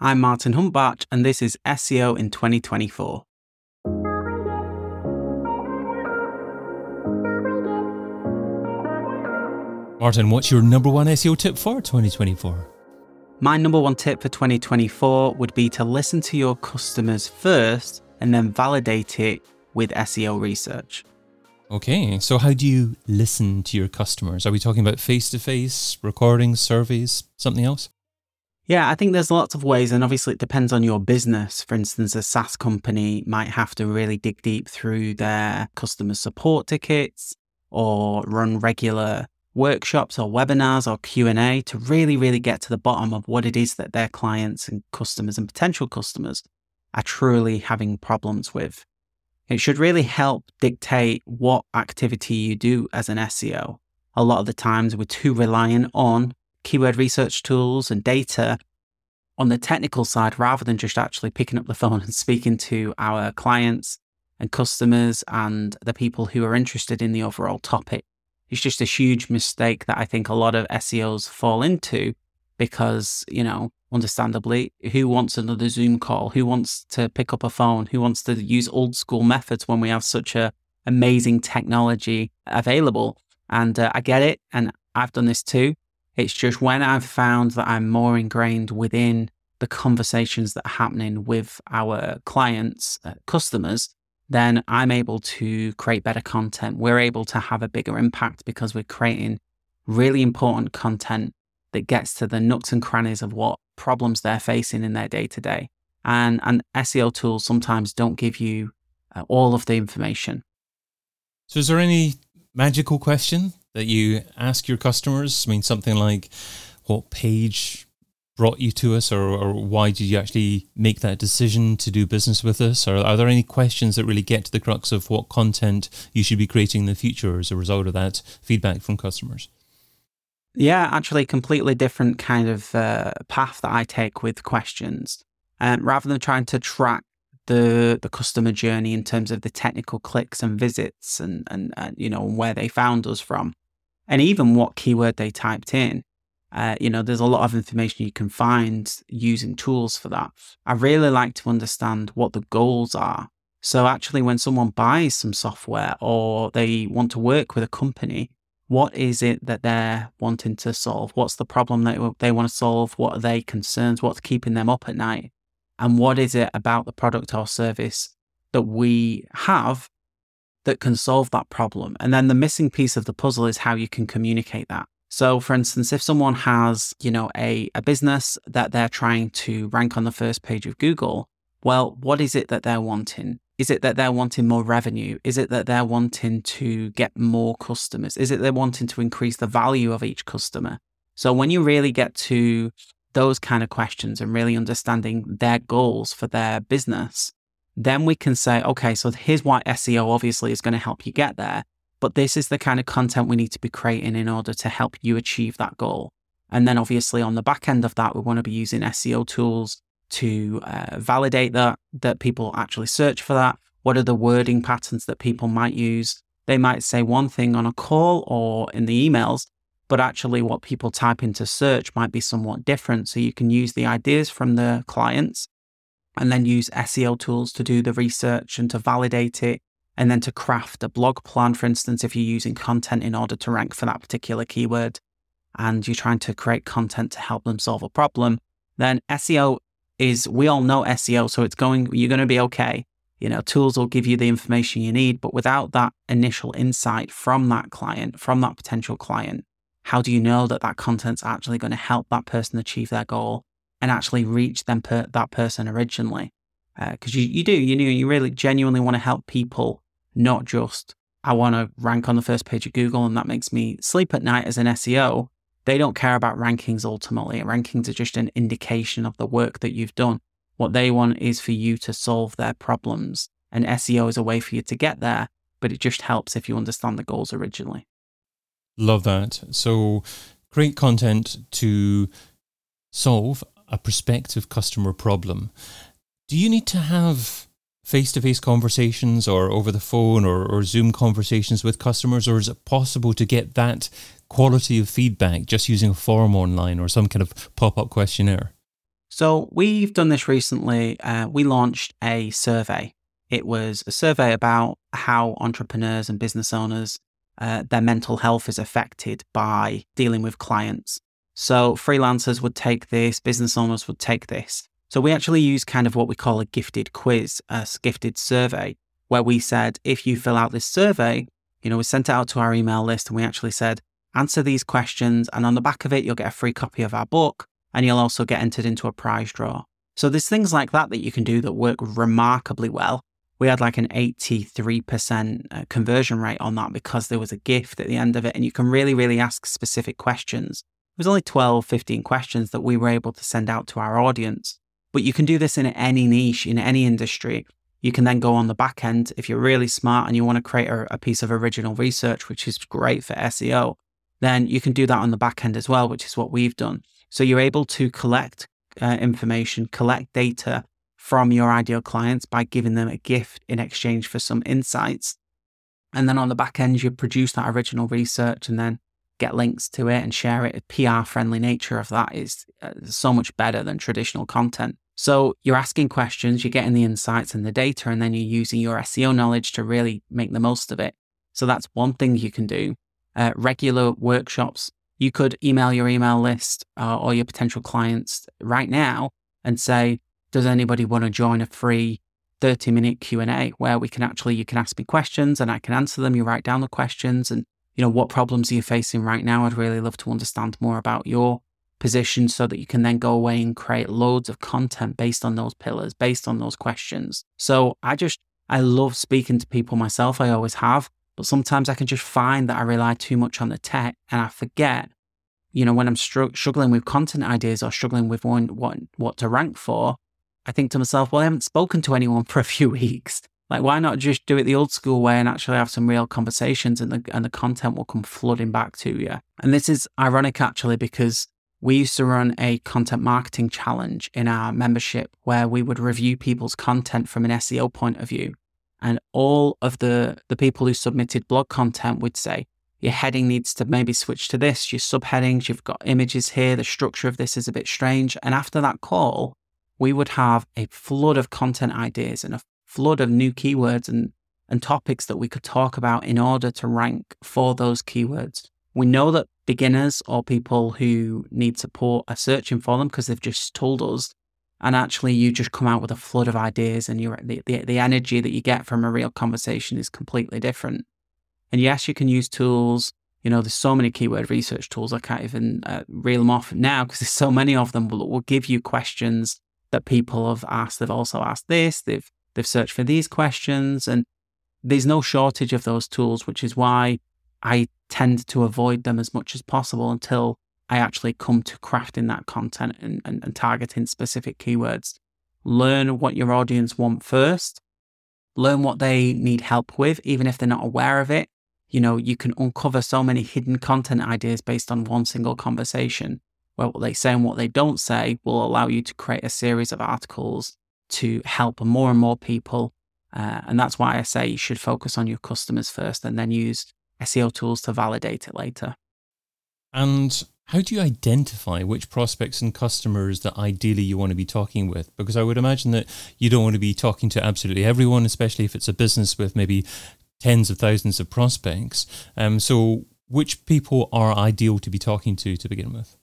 I'm Martin Huntbach, and this is SEO in 2024. Martin, what's your number one SEO tip for 2024? My number one tip for 2024 would be to listen to your customers first and then validate it with SEO research. Okay, so how do you listen to your customers? Are we talking about face to face, recordings, surveys, something else? Yeah, I think there's lots of ways, and obviously it depends on your business. For instance, a SaaS company might have to really dig deep through their customer support tickets or run regular workshops or webinars or Q&A to really really get to the bottom of what it is that their clients and customers and potential customers are truly having problems with. It should really help dictate what activity you do as an SEO. A lot of the times we're too reliant on keyword research tools and data on the technical side rather than just actually picking up the phone and speaking to our clients and customers and the people who are interested in the overall topic. It's just a huge mistake that I think a lot of SEOs fall into because, you know, understandably, who wants another Zoom call? Who wants to pick up a phone? Who wants to use old school methods when we have such a amazing technology available? And uh, I get it, and I've done this too. It's just when I've found that I'm more ingrained within the conversations that are happening with our clients, uh, customers, then I'm able to create better content. We're able to have a bigger impact because we're creating really important content that gets to the nooks and crannies of what problems they're facing in their day to day. And and SEO tools sometimes don't give you uh, all of the information. So, is there any magical question that you ask your customers? I mean, something like, "What page brought you to us, or, or why did you actually make that decision to do business with us? Or are there any questions that really get to the crux of what content you should be creating in the future as a result of that feedback from customers? Yeah, actually, completely different kind of uh, path that I take with questions. Um, rather than trying to track the the customer journey in terms of the technical clicks and visits and and, and you know where they found us from, and even what keyword they typed in. Uh, you know, there's a lot of information you can find using tools for that. I really like to understand what the goals are. So actually, when someone buys some software or they want to work with a company, what is it that they're wanting to solve? What's the problem that they want to solve? What are they concerns? What's keeping them up at night? And what is it about the product or service that we have that can solve that problem? And then the missing piece of the puzzle is how you can communicate that. So, for instance, if someone has, you know, a, a business that they're trying to rank on the first page of Google, well, what is it that they're wanting? Is it that they're wanting more revenue? Is it that they're wanting to get more customers? Is it they're wanting to increase the value of each customer? So when you really get to those kind of questions and really understanding their goals for their business, then we can say, okay, so here's why SEO obviously is going to help you get there. But this is the kind of content we need to be creating in order to help you achieve that goal. And then obviously on the back end of that, we want to be using SEO tools to uh, validate that that people actually search for that what are the wording patterns that people might use they might say one thing on a call or in the emails but actually what people type into search might be somewhat different so you can use the ideas from the clients and then use SEO tools to do the research and to validate it and then to craft a blog plan for instance if you're using content in order to rank for that particular keyword and you're trying to create content to help them solve a problem then SEO is we all know SEO, so it's going, you're going to be okay. You know, tools will give you the information you need, but without that initial insight from that client, from that potential client, how do you know that that content's actually going to help that person achieve their goal and actually reach them per, that person originally? Because uh, you, you do, you know, you really genuinely want to help people, not just I want to rank on the first page of Google and that makes me sleep at night as an SEO. They don't care about rankings ultimately. Rankings are just an indication of the work that you've done. What they want is for you to solve their problems. And SEO is a way for you to get there, but it just helps if you understand the goals originally. Love that. So, create content to solve a prospective customer problem. Do you need to have face to face conversations or over the phone or, or Zoom conversations with customers, or is it possible to get that quality of feedback just using a form online or some kind of pop up questionnaire? So we've done this recently. Uh, we launched a survey. It was a survey about how entrepreneurs and business owners, uh, their mental health is affected by dealing with clients. So freelancers would take this, business owners would take this. So we actually use kind of what we call a gifted quiz, a gifted survey, where we said, if you fill out this survey, you know, we sent it out to our email list and we actually said, answer these questions. And on the back of it, you'll get a free copy of our book and you'll also get entered into a prize draw. So there's things like that that you can do that work remarkably well. We had like an 83% uh, conversion rate on that because there was a gift at the end of it and you can really, really ask specific questions. Was only 12, 15 questions that we were able to send out to our audience. But you can do this in any niche, in any industry. You can then go on the back end if you're really smart and you want to create a, a piece of original research, which is great for SEO. Then you can do that on the back end as well, which is what we've done. So you're able to collect uh, information, collect data from your ideal clients by giving them a gift in exchange for some insights. And then on the back end, you produce that original research and then get links to it and share it. The PR friendly nature of that is uh, so much better than traditional content. So you're asking questions, you're getting the insights and the data, and then you're using your SEO knowledge to really make the most of it. So that's one thing you can do. Uh, regular workshops you could email your email list uh, or your potential clients right now and say, does anybody want to join a free 30 minute Q&A where we can actually, you can ask me questions and I can answer them. You write down the questions and, you know, what problems are you facing right now? I'd really love to understand more about your position so that you can then go away and create loads of content based on those pillars, based on those questions. So I just, I love speaking to people myself. I always have. But sometimes I can just find that I rely too much on the tech and I forget, you know, when I'm str- struggling with content ideas or struggling with one, what, what to rank for, I think to myself, well, I haven't spoken to anyone for a few weeks. Like, why not just do it the old school way and actually have some real conversations and the, and the content will come flooding back to you? And this is ironic actually because we used to run a content marketing challenge in our membership where we would review people's content from an SEO point of view. And all of the, the people who submitted blog content would say, your heading needs to maybe switch to this, your subheadings, you've got images here, the structure of this is a bit strange. And after that call, we would have a flood of content ideas and a flood of new keywords and, and topics that we could talk about in order to rank for those keywords. We know that beginners or people who need support are searching for them because they've just told us and actually you just come out with a flood of ideas and you the, the, the energy that you get from a real conversation is completely different and yes you can use tools you know there's so many keyword research tools i can't even uh, reel them off now because there's so many of them but will give you questions that people have asked they've also asked this they've they've searched for these questions and there's no shortage of those tools which is why i tend to avoid them as much as possible until I actually come to crafting that content and, and, and targeting specific keywords. Learn what your audience want first. Learn what they need help with, even if they're not aware of it. You know, you can uncover so many hidden content ideas based on one single conversation, where what they say and what they don't say will allow you to create a series of articles to help more and more people. Uh, and that's why I say you should focus on your customers first and then use SEO tools to validate it later. And how do you identify which prospects and customers that ideally you want to be talking with? Because I would imagine that you don't want to be talking to absolutely everyone, especially if it's a business with maybe tens of thousands of prospects. Um, so, which people are ideal to be talking to to begin with?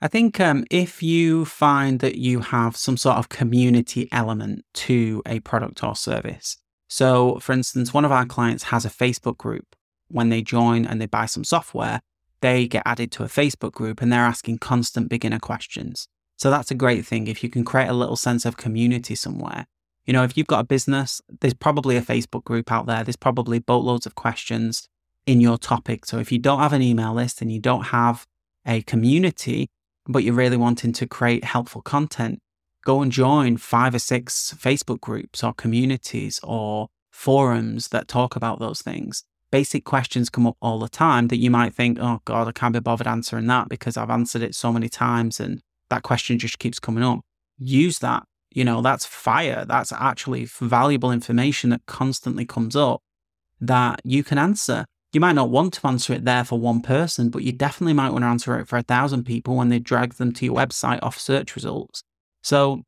I think um, if you find that you have some sort of community element to a product or service. So, for instance, one of our clients has a Facebook group. When they join and they buy some software, they get added to a Facebook group and they're asking constant beginner questions. So that's a great thing if you can create a little sense of community somewhere. You know, if you've got a business, there's probably a Facebook group out there. There's probably boatloads of questions in your topic. So if you don't have an email list and you don't have a community, but you're really wanting to create helpful content, go and join five or six Facebook groups or communities or forums that talk about those things basic questions come up all the time that you might think, oh God, I can't be bothered answering that because I've answered it so many times and that question just keeps coming up. Use that. You know, that's fire. That's actually valuable information that constantly comes up that you can answer. You might not want to answer it there for one person, but you definitely might want to answer it for a thousand people when they drag them to your website off search results. So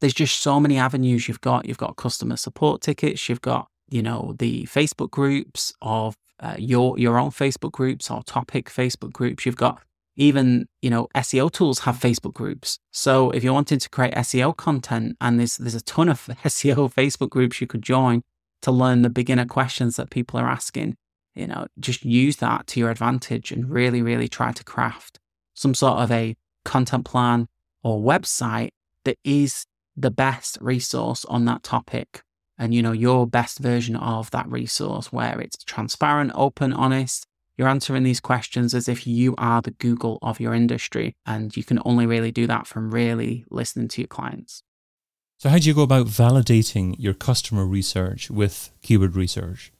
there's just so many avenues you've got. You've got customer support tickets, you've got, you know, the Facebook groups of uh, your your own Facebook groups or topic Facebook groups. You've got even, you know, SEO tools have Facebook groups. So if you're wanting to create SEO content and there's there's a ton of SEO Facebook groups you could join to learn the beginner questions that people are asking you know, just use that to your advantage and really, really try to craft some sort of a content plan or website that is the best resource on that topic. And, you know, your best version of that resource where it's transparent, open, honest. You're answering these questions as if you are the Google of your industry. And you can only really do that from really listening to your clients. So, how do you go about validating your customer research with keyword research?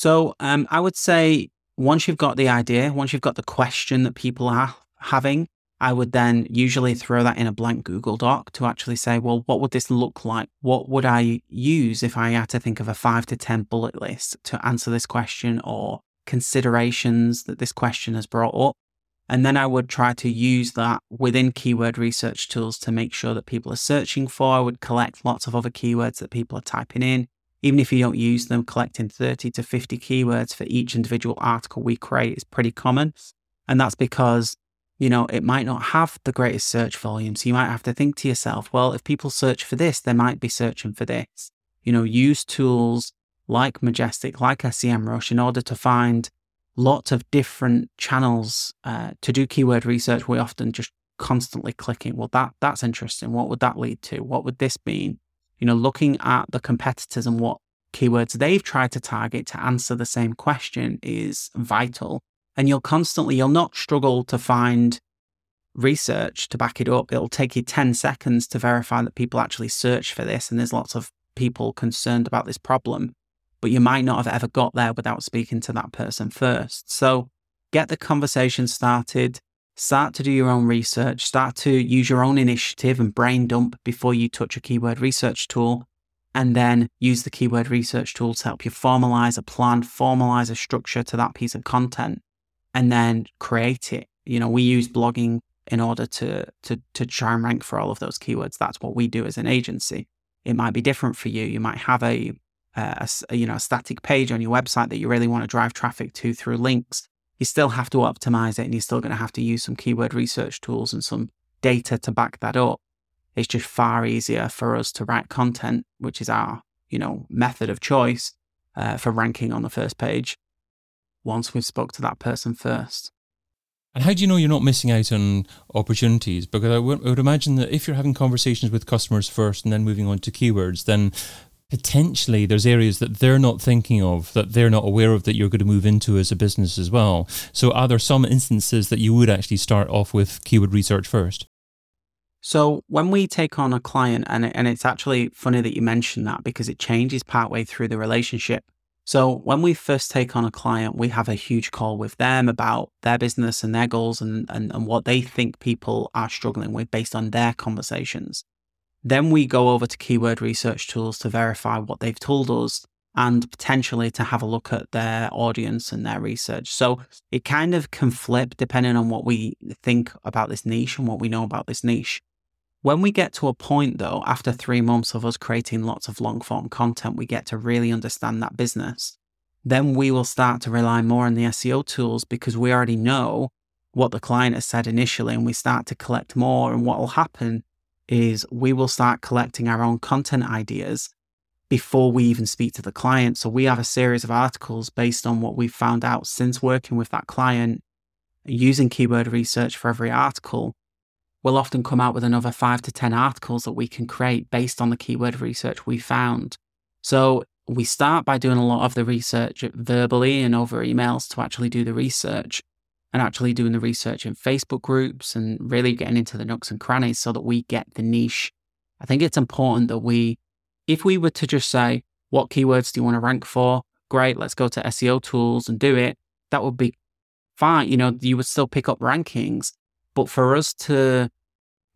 So um, I would say once you've got the idea, once you've got the question that people are having, I would then usually throw that in a blank Google Doc to actually say, well, what would this look like? What would I use if I had to think of a five to 10 bullet list to answer this question or considerations that this question has brought up? And then I would try to use that within keyword research tools to make sure that people are searching for. I would collect lots of other keywords that people are typing in even if you don't use them, collecting 30 to 50 keywords for each individual article we create is pretty common. And that's because, you know, it might not have the greatest search volume. So you might have to think to yourself, well, if people search for this, they might be searching for this. You know, use tools like Majestic, like SEMrush in order to find lots of different channels uh, to do keyword research. We often just constantly clicking, well, that that's interesting. What would that lead to? What would this mean? You know, looking at the competitors and what keywords they've tried to target to answer the same question is vital. And you'll constantly, you'll not struggle to find research to back it up. It'll take you 10 seconds to verify that people actually search for this. And there's lots of people concerned about this problem, but you might not have ever got there without speaking to that person first. So get the conversation started, Start to do your own research, start to use your own initiative and brain dump before you touch a keyword research tool. And then use the keyword research tool to help you formalize a plan, formalize a structure to that piece of content, and then create it. You know, we use blogging in order to, to, to try and rank for all of those keywords. That's what we do as an agency. It might be different for you. You might have a, uh, a, a you know a static page on your website that you really want to drive traffic to through links you still have to optimize it and you're still going to have to use some keyword research tools and some data to back that up. It's just far easier for us to write content, which is our, you know, method of choice uh, for ranking on the first page once we've spoke to that person first. And how do you know you're not missing out on opportunities? Because I would, I would, imagine that if you're having conversations with customers first and then moving on to keywords, then potentially there's areas that they're not thinking of that they're not aware of that you're going to move into as a business as well. So are there some instances that you would actually start off with keyword research first? So when we take on a client and and it's actually funny that you mentioned that because it changes partway through the relationship. So when we first take on a client we have a huge call with them about their business and their goals and, and, and what they think people are struggling with based on their conversations then we go over to keyword research tools to verify what they've told us and potentially to have a look at their audience and their research. So it kind of can flip depending on what we think about this niche and what we know about this niche. When we get to a point, though, after three months of us creating lots of long form content, we get to really understand that business. Then we will start to rely more on the SEO tools because we already know what the client has said initially and we start to collect more. And what will happen is we will start collecting our own content ideas before we even speak to the client. So we have a series of articles based on what we've found out since working with that client, using keyword research for every article. We'll often come out with another five to 10 articles that we can create based on the keyword research we found. So we start by doing a lot of the research verbally and over emails to actually do the research and actually doing the research in Facebook groups and really getting into the nooks and crannies so that we get the niche. I think it's important that we, if we were to just say, what keywords do you want to rank for? Great, let's go to SEO tools and do it. That would be fine. You know, you would still pick up rankings. But for us to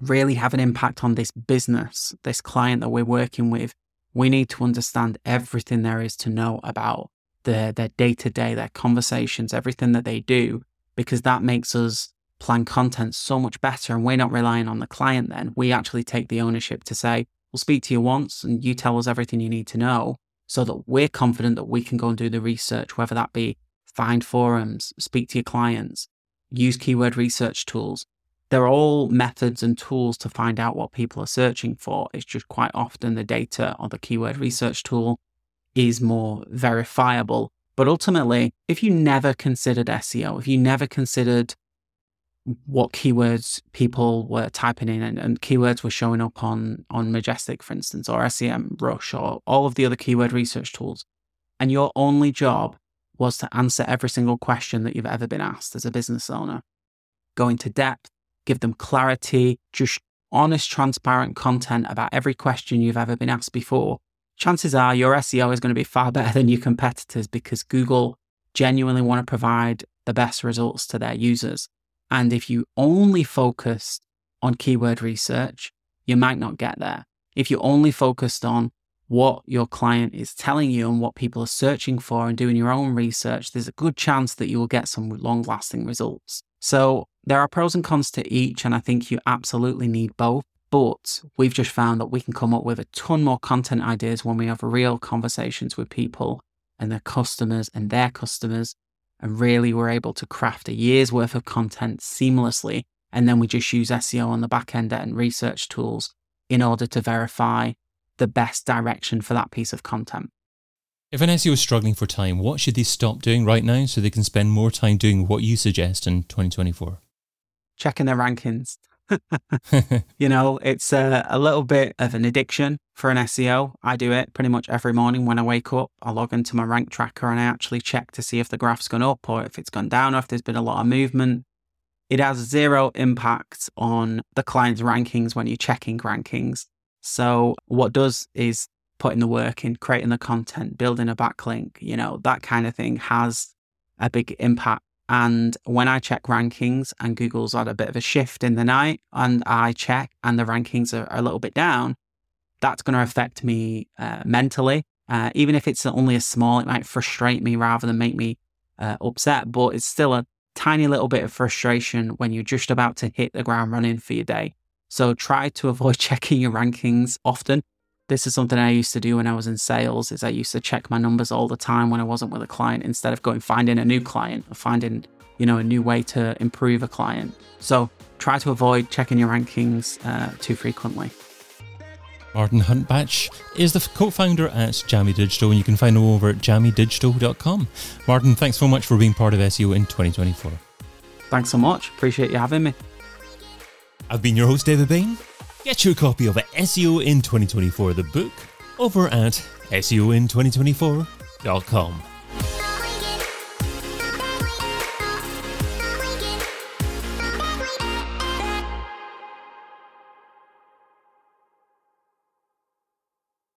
really have an impact on this business, this client that we're working with, we need to understand everything there is to know about their their day to day, their conversations, everything that they do, because that makes us plan content so much better. And we're not relying on the client then. We actually take the ownership to say, we'll speak to you once and you tell us everything you need to know so that we're confident that we can go and do the research, whether that be find forums, speak to your clients, use keyword research tools. They're all methods and tools to find out what people are searching for. It's just quite often the data or the keyword research tool is more verifiable. But ultimately, if you never considered SEO, if you never considered what keywords people were typing in and, and, keywords were showing up on on Majestic, for instance, or SEM Rush or all of the other keyword research tools. And your only job was to answer every single question that you've ever been asked as a business owner. Go into depth, give them clarity, just honest, transparent content about every question you've ever been asked before. Chances are your SEO is going to be far better than your competitors because Google genuinely want to provide the best results to their users. And if you only focused on keyword research, you might not get there. If you only focused on what your client is telling you and what people are searching for and doing your own research, there's a good chance that you will get some long lasting results. So there are pros and cons to each, and I think you absolutely need both. But we've just found that we can come up with a ton more content ideas when we have real conversations with people and their customers and their customers and really we're able to craft a year's worth of content seamlessly. And then we just use SEO on the back end and research tools in order to verify the best direction for that piece of content. If an SEO is struggling for time, what should they stop doing right now so they can spend more time doing what you suggest in 2024? Checking their rankings. you know, it's a, a, little bit of an addiction for an SEO. I do it pretty much every morning when I wake up. I log into my rank tracker and I actually check to see if the graph's gone up or if it's gone down or if there's been a lot of movement. It has zero impact on the client's rankings when you're checking rankings. So, what does is putting the work in, creating the content, building a backlink, you know, that kind of thing has a big impact and when I check rankings and Google's had a bit of a shift in the night and I check and the rankings are, are a little bit down, that's going to affect me uh, mentally. Uh, even if it's only a small, it might frustrate me rather than make me uh, upset, but it's still a tiny little bit of frustration when you're just about to hit the ground running for your day. So try to avoid checking your rankings often this is something I used to do when I was in sales is I used to check my numbers all the time when I wasn't with a client instead of going finding a new client or finding, you know, a new way to improve a client. So try to avoid checking your rankings uh, too frequently. Martin Huntbach is the co-founder at Jammy Digital and you can find him over at jammydigital.com. Martin, thanks so much for being part of SEO in 2024. Thanks so much. Appreciate you having me. I've been your host, David Bain. Get your copy of SEO in 2024, the book, over at SEOin2024.com.